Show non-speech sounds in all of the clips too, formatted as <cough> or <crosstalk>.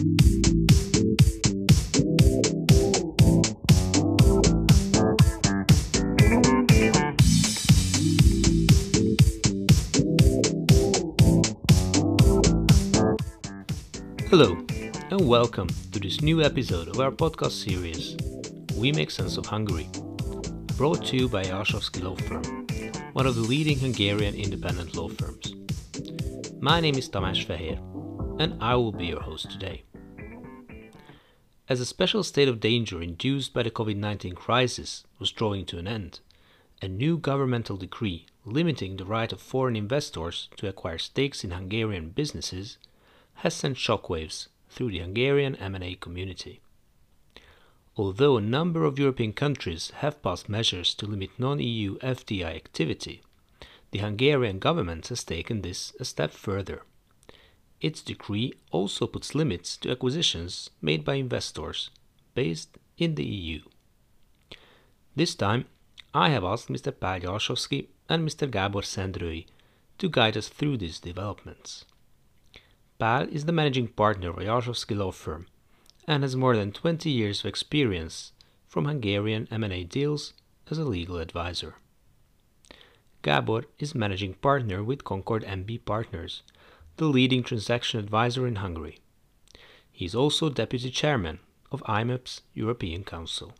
Hello, and welcome to this new episode of our podcast series, We Make Sense of Hungary, brought to you by Jalsovszky Law Firm, one of the leading Hungarian independent law firms. My name is Tamás Fehér, and I will be your host today. As a special state of danger induced by the COVID 19 crisis was drawing to an end, a new governmental decree limiting the right of foreign investors to acquire stakes in Hungarian businesses has sent shockwaves through the Hungarian M&A community. Although a number of European countries have passed measures to limit non-EU FDI activity, the Hungarian government has taken this a step further. Its decree also puts limits to acquisitions made by investors based in the EU. This time, I have asked Mr. Pál Jalsovszky and Mr. Gábor Szendrői to guide us through these developments. Pál is the managing partner of a law firm and has more than 20 years of experience from Hungarian M&A deals as a legal advisor. Gábor is managing partner with Concorde MB Partners, the leading transaction advisor in Hungary. He is also deputy chairman of IMAP's European Council.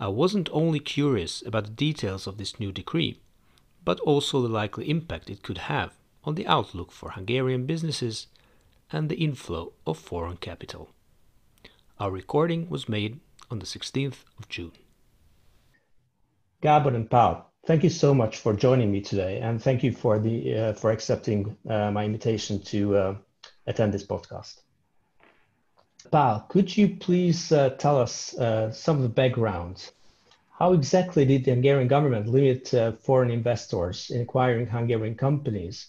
I wasn't only curious about the details of this new decree, but also the likely impact it could have on the outlook for Hungarian businesses and the inflow of foreign capital. Our recording was made on the 16th of June. Gábor and Pál, thank you so much for joining me today, and thank you for the uh, for accepting uh, my invitation to uh, attend this podcast. Pál, could you please uh, tell us uh, some of the background how exactly did the Hungarian government limit uh, foreign investors in acquiring Hungarian companies?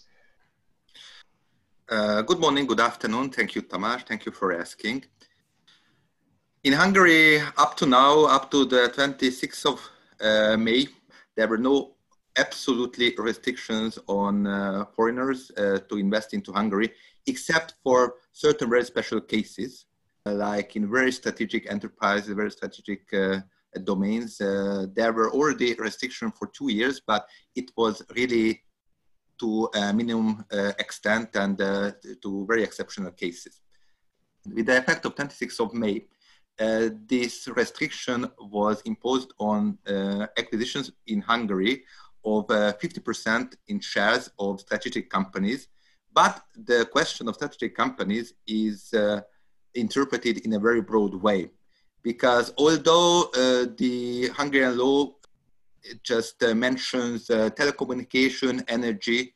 Good morning, good afternoon. Thank you, Tamás. Thank you for asking. In Hungary, up to now, up to the 26th of May, there were no absolutely restrictions on uh, foreigners uh, to invest into Hungary, except for certain very special cases, like in very strategic enterprises, very strategic uh, domains. Uh, there were already restrictions for two years, but it was really to a minimum uh, extent and uh, to very exceptional cases. With the effect of 26th of May, uh, this restriction was imposed on acquisitions in Hungary of 50% in shares of strategic companies. But the question of strategic companies is interpreted in a very broad way because although uh, the Hungarian law just uh, mentions uh, telecommunication, energy,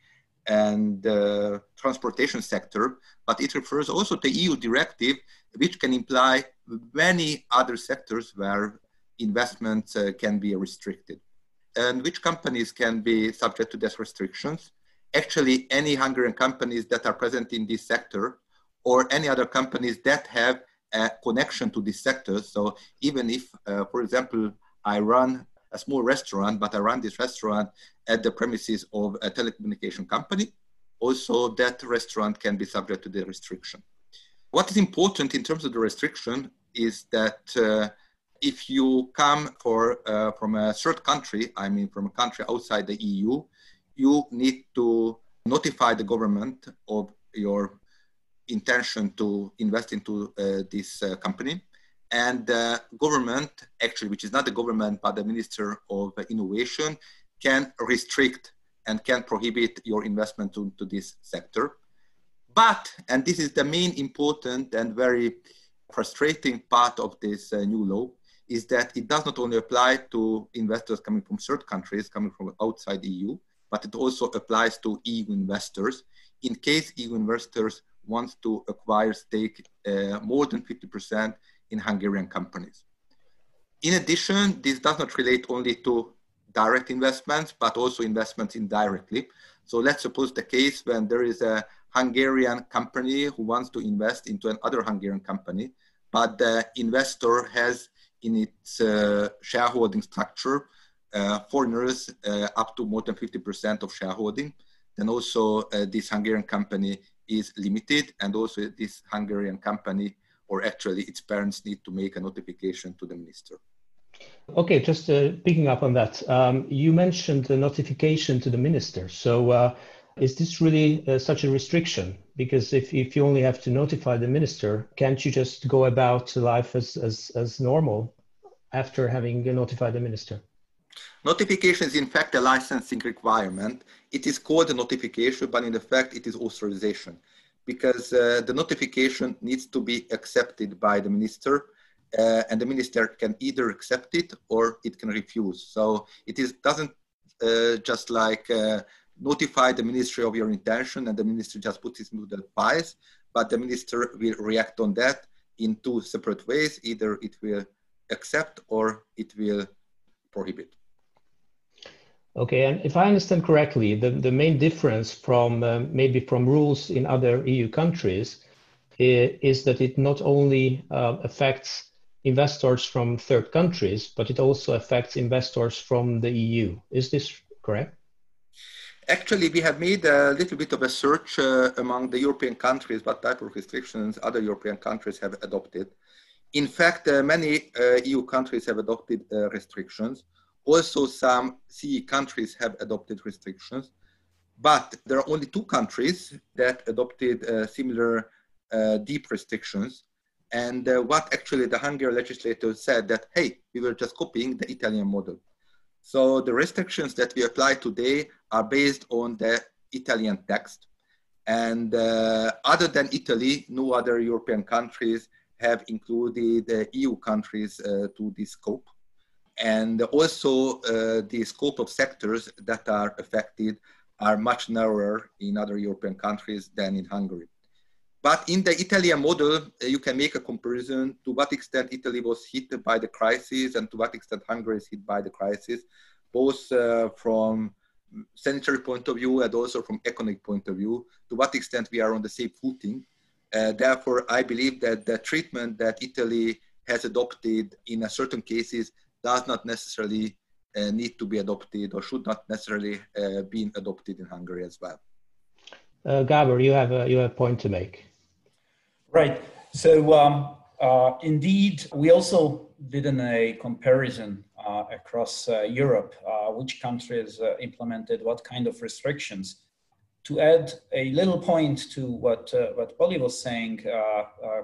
and uh, transportation sector, but it refers also to EU directive, which can imply many other sectors where investments uh, can be restricted. And which companies can be subject to these restrictions? Actually, any Hungarian companies that are present in this sector or any other companies that have a connection to this sector. So even if, uh, for example, I run a small restaurant, but I run this restaurant at the premises of a telecommunication company, also that restaurant can be subject to the restriction. What is important in terms of the restriction is that uh, if you come for, uh, from a third country, I mean from a country outside the EU, you need to notify the government of your intention to invest into uh, this company and the government, actually, which is not the government, but the Minister of Innovation, can restrict and can prohibit your investment into this sector. But, and this is the main important and very frustrating part of this uh, new law, is that it does not only apply to investors coming from third countries, coming from outside EU, but it also applies to EU investors. In case EU investors want to acquire stake uh, more than 50% in Hungarian companies. In addition, this does not relate only to direct investments, but also investments indirectly. So let's suppose the case when there is a Hungarian company who wants to invest into another Hungarian company, but the investor has in its uh, shareholding structure uh, foreigners uh, up to more than 50% of shareholding. Then also this Hungarian company is limited, and also this Hungarian company or actually its parents need to make a notification to the minister. Okay, just uh, picking up on that, um, you mentioned the notification to the minister. So, uh, is this really uh, such a restriction? Because if, if you only have to notify the minister, can't you just go about life as, as, as normal after having notified the minister? Notification is in fact a licensing requirement. It is called a notification, but in fact it is authorization because uh, the notification needs to be accepted by the minister uh, and the minister can either accept it or it can refuse. So it is doesn't uh, just like uh, notify the ministry of your intention and the ministry just puts it into the files, but the minister will react on that in two separate ways. Either it will accept or it will prohibit. Okay, and if I understand correctly, the, the main difference from uh, maybe from rules in other EU countries is, is that it not only uh, affects investors from third countries, but it also affects investors from the EU. Is this correct? Actually, we have made a little bit of a search uh, among the European countries what type of restrictions other European countries have adopted. In fact, uh, many uh, EU countries have adopted uh, restrictions. Also, some CE countries have adopted restrictions. But there are only two countries that adopted uh, similar uh, deep restrictions. And what actually the Hungarian legislature said that, hey, we were just copying the Italian model. So the restrictions that we apply today are based on the Italian text. And uh, other than Italy, no other European countries have included uh, EU countries uh, to this scope. And also uh, the scope of sectors that are affected are much narrower in other European countries than in Hungary. But in the Italian model, uh, you can make a comparison to what extent Italy was hit by the crisis and to what extent Hungary is hit by the crisis, both uh, from sanitary point of view and also from economic point of view, to what extent we are on the same footing. Uh, therefore, I believe that the treatment that Italy has adopted in certain cases does not necessarily uh, need to be adopted or should not necessarily uh, be adopted in Hungary as well. Uh, Gabor, you have a, you have a point to make. Right. So um, uh, indeed, we also did a comparison uh, across uh, Europe, uh, which countries uh, implemented what kind of restrictions. To add a little point to what uh, what Polly was saying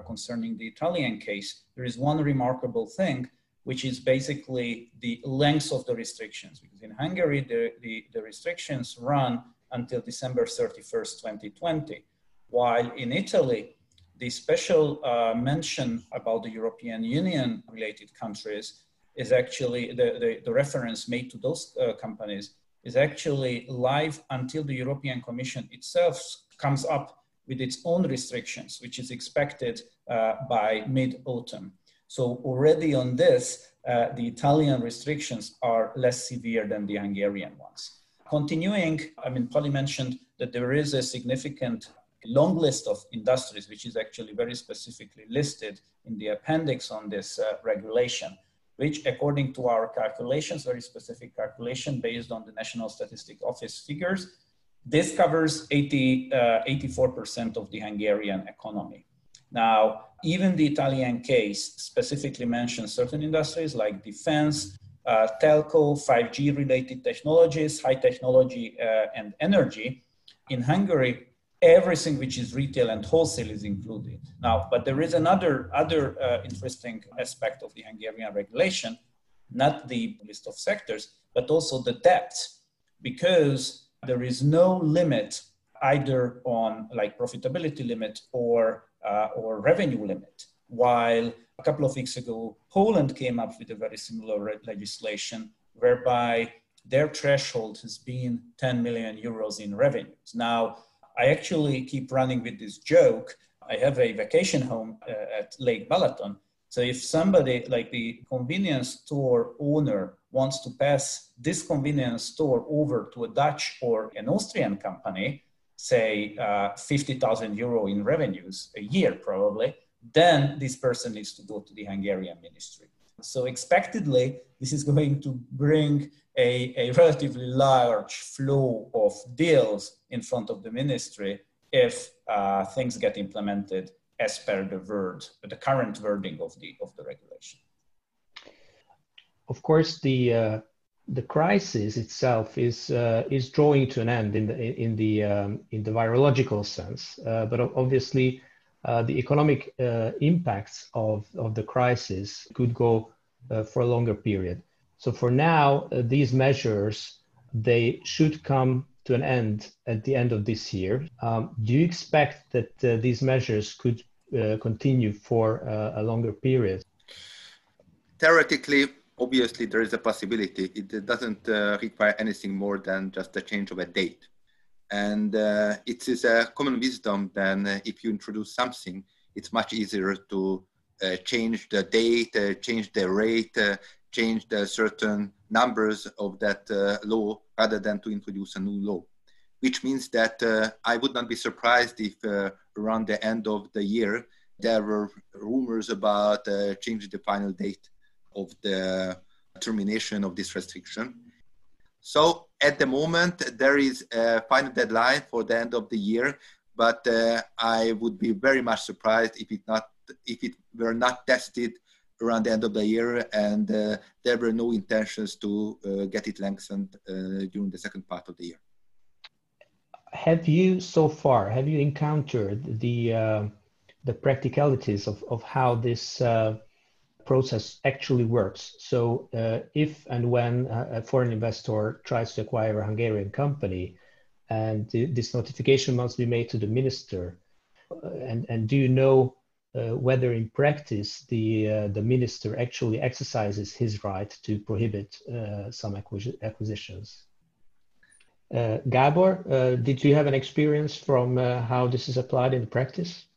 concerning the Italian case, there is one remarkable thing, which is basically the length of the restrictions. Because in Hungary, the, the, the restrictions run until December 31st, 2020, while in Italy, the special uh, mention about the European Union related countries is actually the, the, the reference made to those uh, companies is actually live until the European Commission itself comes up with its own restrictions, which is expected uh, by mid autumn. So, already on this, uh, the Italian restrictions are less severe than the Hungarian ones. Continuing, I mean, Polly mentioned that there is a significant long list of industries, which is actually very specifically listed in the appendix on this uh, regulation, which according to our calculations, very specific calculation based on the National Statistic Office figures, this covers 80, uh, 84% of the Hungarian economy. Now, even the Italian case specifically mentions certain industries like defense, uh, telco, 5G related technologies, high technology, uh, and energy. In Hungary, everything which is retail and wholesale is included. Now, but there is another other uh, interesting aspect of the Hungarian regulation, not the list of sectors, but also the depth, because there is no limit either on like profitability limit or uh, or revenue limit. While a couple of weeks ago, Poland came up with a very similar legislation whereby their threshold has been 10 million euros in revenues. Now, I actually keep running with this joke. I have a vacation home uh, at Lake Balaton. So if somebody like the convenience store owner wants to pass this convenience store over to a Dutch or an Austrian company, say uh, 50,000 euro in revenues a year probably, then this person needs to go to the Hungarian ministry. So expectedly, this is <laughs> going to bring a, a relatively large flow of deals in front of the ministry if uh, things get implemented as per the word, the current wording of the of the regulation. Of course, the uh, the crisis itself is uh, is drawing to an end in the in the um, in the virological sense, uh, but obviously uh, the economic uh, impacts of of the crisis could go for a longer period. So for now, uh, these measures they should come to an end at the end of this year. Um, do you expect that these measures could continue for a longer period? Theoretically, obviously there is a possibility. It doesn't uh, require anything more than just a change of a date. And uh, it is a common wisdom uh, if you introduce something, it's much easier to uh, change the date, uh, change the rate, uh, change the certain numbers of that uh, law rather than to introduce a new law. Which means that uh, I would not be surprised if uh, around the end of the year there were rumors about changing the final date of the termination of this restriction. So at the moment, there is a final deadline for the end of the year, but uh, I would be very much surprised if it not if it were not tested around the end of the year and uh, there were no intentions to uh, get it lengthened uh, during the second part of the year. Have you so far have you encountered the uh, the practicalities of, of how this uh, process actually works. So if and when a foreign investor tries to acquire a Hungarian company, and this notification must be made to the minister, and, and do you know uh, whether in practice the, uh, the minister actually exercises his right to prohibit uh, some acquis acquisitions? Uh, Gabor, did you have an experience from how this is applied in practice?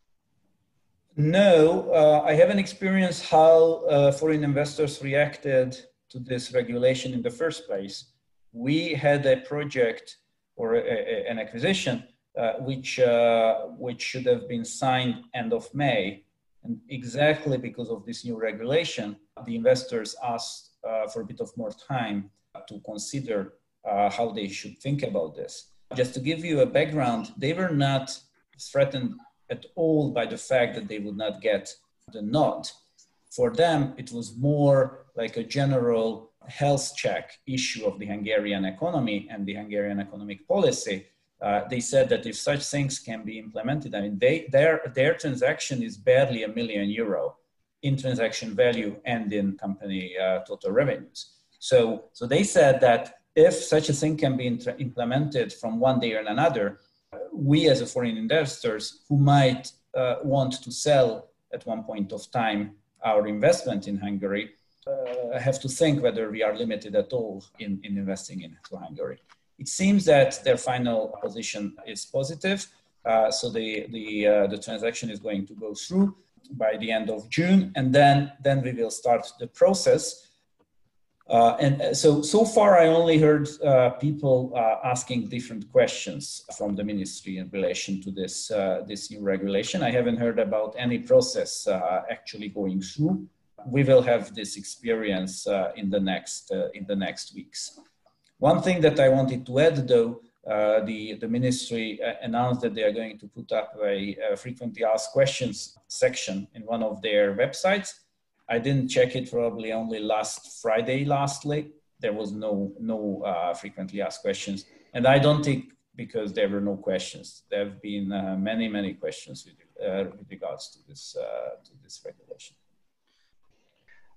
No, uh, I haven't experienced how uh, foreign investors reacted to this regulation in the first place. We had a project or a, a, an acquisition uh, which uh, which should have been signed end of May, and exactly because of this new regulation, the investors asked uh, for a bit of more time to consider uh, how they should think about this. Just to give you a background, they were not threatened at all by the fact that they would not get the nod. For them, it was more like a general health check issue of the Hungarian economy and the Hungarian economic policy. Uh, they said that if such things can be implemented, I mean, they, their, their transaction is barely a million euro in transaction value and in company uh, total revenues. So, so they said that if such a thing can be implemented from one day or another, we as a foreign investors who might uh, want to sell at one point of time our investment in Hungary uh, have to think whether we are limited at all in, in investing into Hungary. It seems that their final position is positive. Uh, so the, the, uh, the transaction is going to go through by the end of June, and then, then we will start the process. Uh, and uh, so, so far, I only heard uh, people uh, asking different questions from the ministry in relation to this this new regulation. I haven't heard about any process actually going through. We will have this experience in the next in the next weeks. One thing that I wanted to add, though, the the ministry announced that they are going to put up a, a frequently asked questions section in one of their websites I didn't check it probably only last Friday. Lastly, there was no no uh, frequently asked questions, and I don't think because there were no questions. There have been uh, many many questions with, uh, with regards to this uh, to this regulation.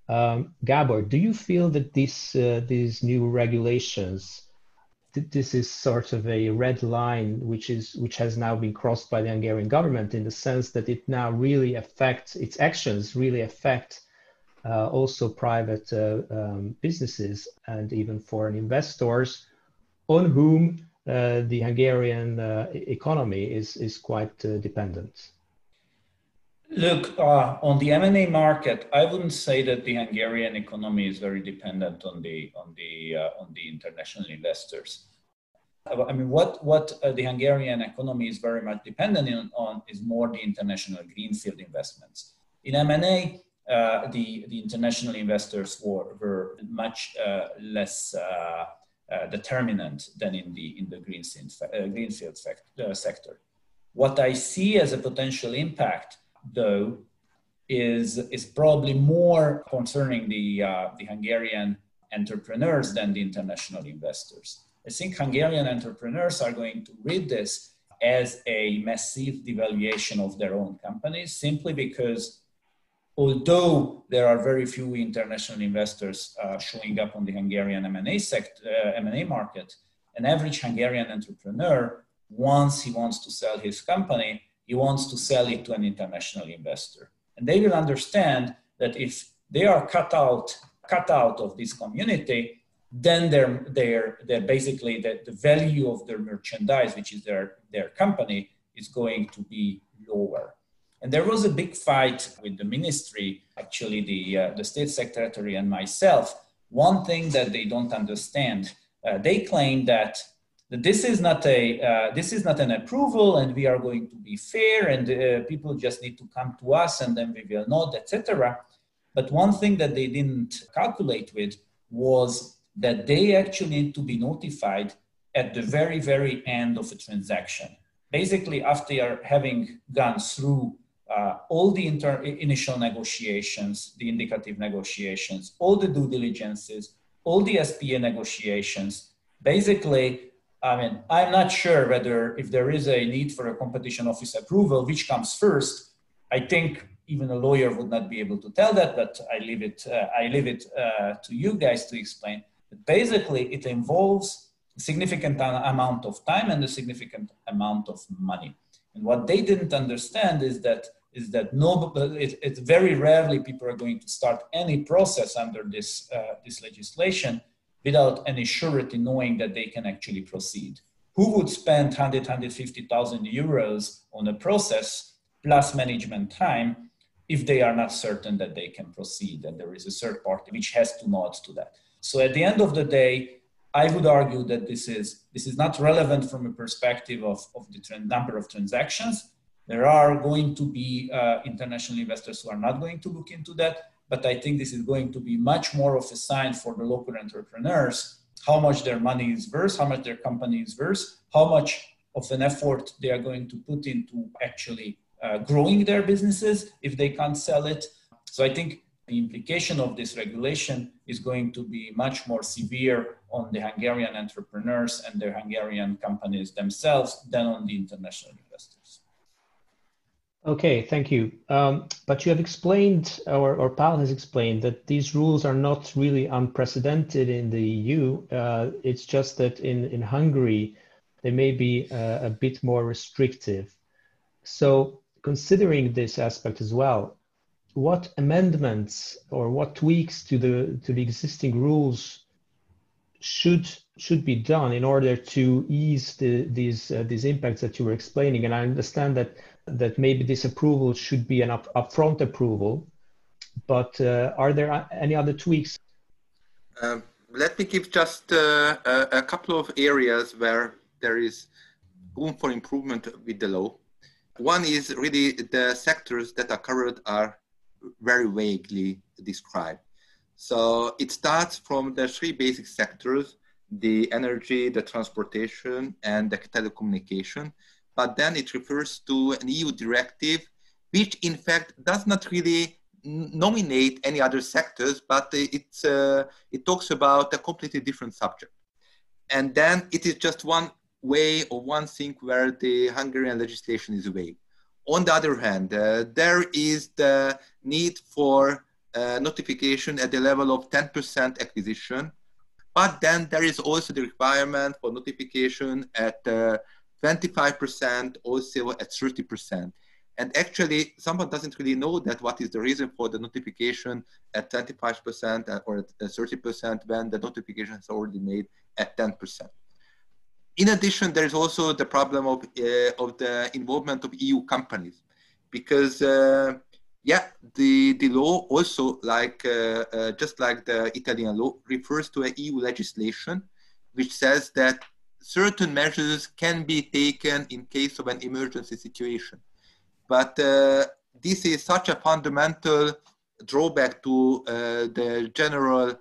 Um, Gabor, do you feel that these uh, these new regulations this is sort of a red line which is which has now been crossed by the Hungarian government in the sense that it now really affects its actions really affect uh, also private uh, um, businesses and even foreign investors on whom uh, the Hungarian economy is, is quite dependent. Look, uh, on the M&A market, I wouldn't say that the Hungarian economy is very dependent on the on the uh, on the international investors. I mean, what what uh, the Hungarian economy is very much dependent on, on, is more the international greenfield investments. In M&A, uh, the, the international investors were, were much uh, less uh, uh determinant than in the, in the greenfield, uh, greenfield sector. What I see as a potential impact, though, is, is probably more concerning the, uh, the Hungarian entrepreneurs than the international investors. I think Hungarian entrepreneurs are going to read this as a massive devaluation of their own companies simply because although there are very few international investors uh, showing up on the Hungarian M&A, sect, uh, M&A market, an average Hungarian entrepreneur, once he wants to sell his company, he wants to sell it to an international investor. And they will understand that if they are cut out, cut out of this community, then they're, they're, they're basically the, the value of their merchandise, which is their, their company, is going to be lower. And there was a big fight with the ministry, actually, the, uh, the state secretary and myself. One thing that they don't understand, uh, they claim that, that this is not a uh, this is not an approval, and we are going to be fair, and uh, people just need to come to us, and then we will nod, etc. But one thing that they didn't calculate with was that they actually need to be notified at the very, very end of a transaction. Basically, after having gone through uh, all the inter- initial negotiations, the indicative negotiations, all the due diligences, all the SPA negotiations. Basically, I mean, I'm not sure whether if there is a need for a competition office approval, which comes first. I think even a lawyer would not be able to tell that, but I leave it. Uh, I leave it uh, to you guys to explain. But basically, it involves a significant amount of time and a significant amount of money. And what they didn't understand is that is that no, it, it's very rarely people are going to start any process under this uh, this legislation without any surety knowing that they can actually proceed. Who would spend 100, 150,000 euros on a process plus management time if they are not certain that they can proceed and there is a third party which has to nod to that? So at the end of the day, I would argue that this is, this is not relevant from a perspective of, of the number of transactions. There are going to be uh, international investors who are not going to look into that, but I think this is going to be much more of a sign for the local entrepreneurs how much their money is worth, how much their company is worth, how much of an effort they are going to put into actually uh, growing their businesses if they can't sell it. So I think the implication of this regulation is going to be much more severe on the Hungarian entrepreneurs and their Hungarian companies themselves than on the international investors. Okay, thank you. Um, but you have explained, or, or Paul has explained, that these rules are not really unprecedented in the EU. Uh, it's just that in, in Hungary, they may be uh, a bit more restrictive. So, considering this aspect as well, what amendments or what tweaks to the to the existing rules should should be done in order to ease the, these uh, these impacts that you were explaining and i understand that that maybe this approval should be an up, upfront approval but uh, are there any other tweaks um, let me give just uh, a, a couple of areas where there is room for improvement with the law one is really the sectors that are covered are very vaguely described. So it starts from the three basic sectors, the energy, the transportation, and the telecommunication. But then it refers to an EU directive, which in fact does not really nominate any other sectors, but it's, uh, it talks about a completely different subject. And then it is just one way or one thing where the Hungarian legislation is vague. On the other hand, uh, there is the need for uh, notification at the level of 10% acquisition, but then there is also the requirement for notification at 25%, uh, also at 30%. And actually, someone doesn't really know that what is the reason for the notification at 25% or at 30% when the notification is already made at 10% in addition, there is also the problem of, uh, of the involvement of EU companies, because uh, yeah, the, the law also, like uh, uh, just like the Italian law, refers to a EU legislation, which says that certain measures can be taken in case of an emergency situation. But uh, this is such a fundamental drawback to uh, the general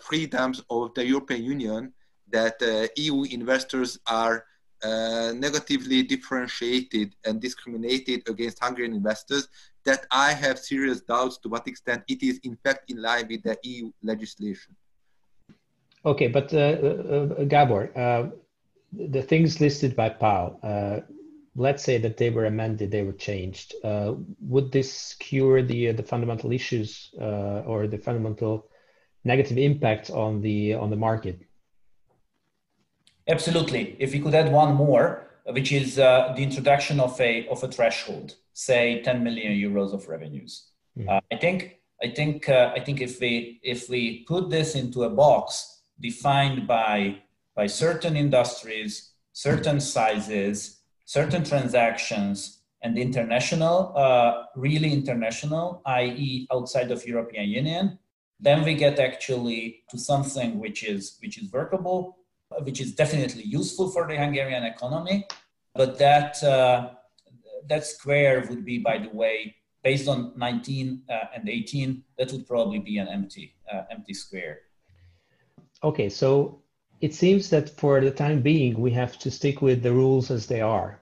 freedoms of the European Union that uh, EU investors are uh, negatively differentiated and discriminated against Hungarian investors that I have serious doubts to what extent it is in fact in line with the EU legislation. Okay, but uh, uh, Gabor, uh, the things listed by Paul, uh, let's say that they were amended, they were changed. Uh, would this cure the the fundamental issues or the fundamental negative impact on the on the market? Absolutely. If we could add one more, which is uh, the introduction of a of a threshold, say 10 million euros of revenues. Mm. Uh, I think I think uh, I think if we if we put this into a box defined by by certain industries, certain sizes, certain transactions, and international, uh, really international, i.e., outside of European Union, then we get actually to something which is which is workable which is definitely useful for the Hungarian economy. But that uh, that square would be, by the way, based on 19 uh, and 18, that would probably be an empty uh, empty square. Okay, so it seems that for the time being, we have to stick with the rules as they are.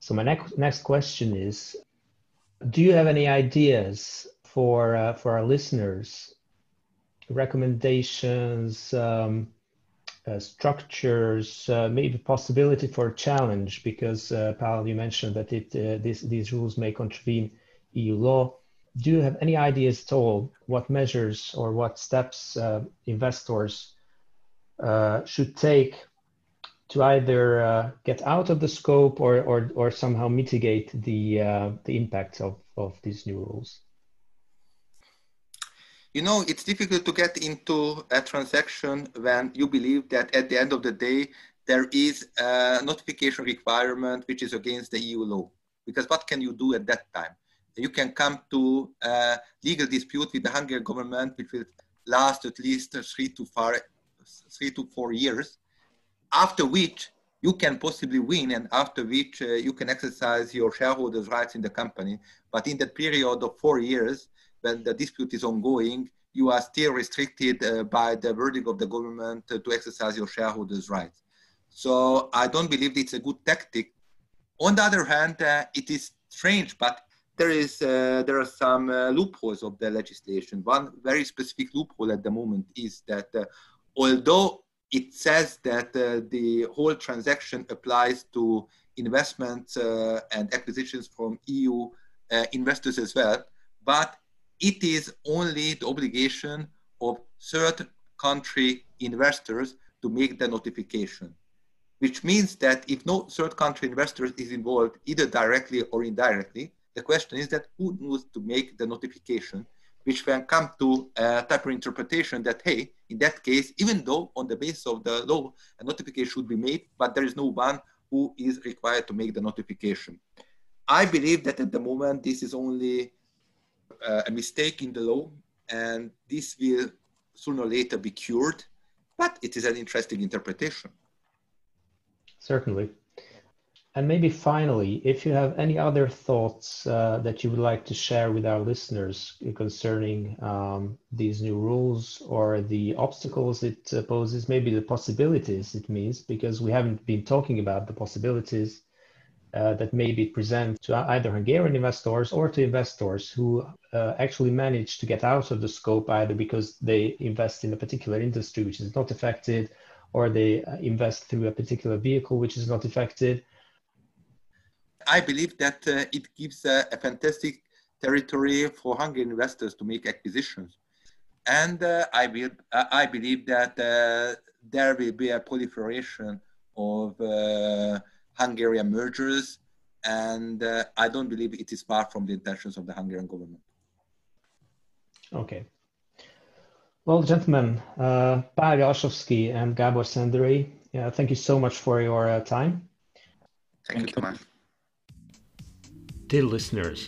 So my next next question is, do you have any ideas for uh, for our listeners, recommendations? Um, uh, structures, uh, maybe possibility for a challenge, because uh, Paul, you mentioned that it uh, this, these rules may contravene EU law. Do you have any ideas at all what measures or what steps uh, investors uh, should take to either get out of the scope or, or, or somehow mitigate the, the impact of, of these new rules? you know, it's difficult to get into a transaction when you believe that at the end of the day, there is a notification requirement which is against the EU law. Because what can you do at that time? You can come to a legal dispute with the Hungarian government, which will last at least three to four, three to four years, after which you can possibly win and after which uh, you can exercise your shareholders' rights in the company. But in that period of four years, when the dispute is ongoing, you are still restricted uh, by the verdict of the government uh, to exercise your shareholders' rights. So I don't believe it's a good tactic. On the other hand, uh, it is strange, but there is uh, there are some uh, loopholes of the legislation. One very specific loophole at the moment is that uh, although it says that the whole transaction applies to investments and acquisitions from EU investors as well, but it is only the obligation of third country investors to make the notification, which means that if no third country investor is involved, either directly or indirectly, the question is that who needs to make the notification, which can come to a type of interpretation that, hey, in that case, even though on the basis of the law, a notification should be made, but there is no one who is required to make the notification. I believe that at the moment, this is only uh, a mistake in the law, and this will sooner or later be cured. But it is an interesting interpretation. Certainly. And maybe finally, if you have any other thoughts uh, that you would like to share with our listeners concerning um, these new rules or the obstacles it uh, poses, maybe the possibilities it means, because we haven't been talking about the possibilities uh, that may be present to either Hungarian investors or to investors who uh, actually manage to get out of the scope either because they invest in a particular industry which is not affected or they uh, invest through a particular vehicle which is not affected. I believe that uh, it gives a, a, fantastic territory for Hungarian investors to make acquisitions. And uh, I, will, I believe that uh, there will be a proliferation of Hungarian mergers, and uh, I don't believe it is far from the intentions of the Hungarian government. Okay. Well, gentlemen, uh, Pál Jalsovszky and Gabor Szendrői, yeah, thank you so much for your uh, time. Thank, thank you, Tomas. Dear listeners,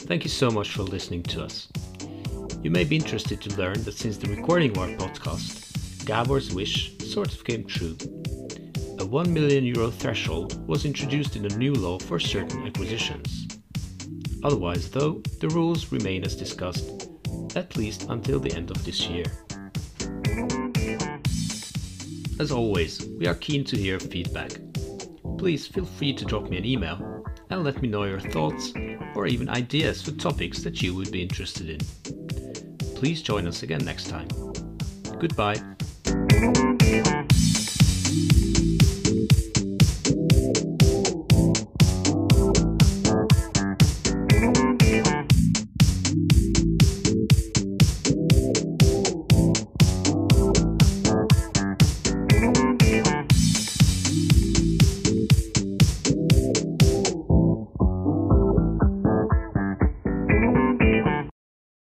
thank you so much for listening to us. You may be interested to learn that since the recording of our podcast, Gabor's wish sort of came true a 1 million euro threshold was introduced in a new law for certain acquisitions. Otherwise, though, the rules remain as discussed, at least until the end of this year. As always, we are keen to hear feedback. please feel free to drop me an email and let me know your thoughts or even ideas for topics that you would be interested in. Please join us again next time. Goodbye.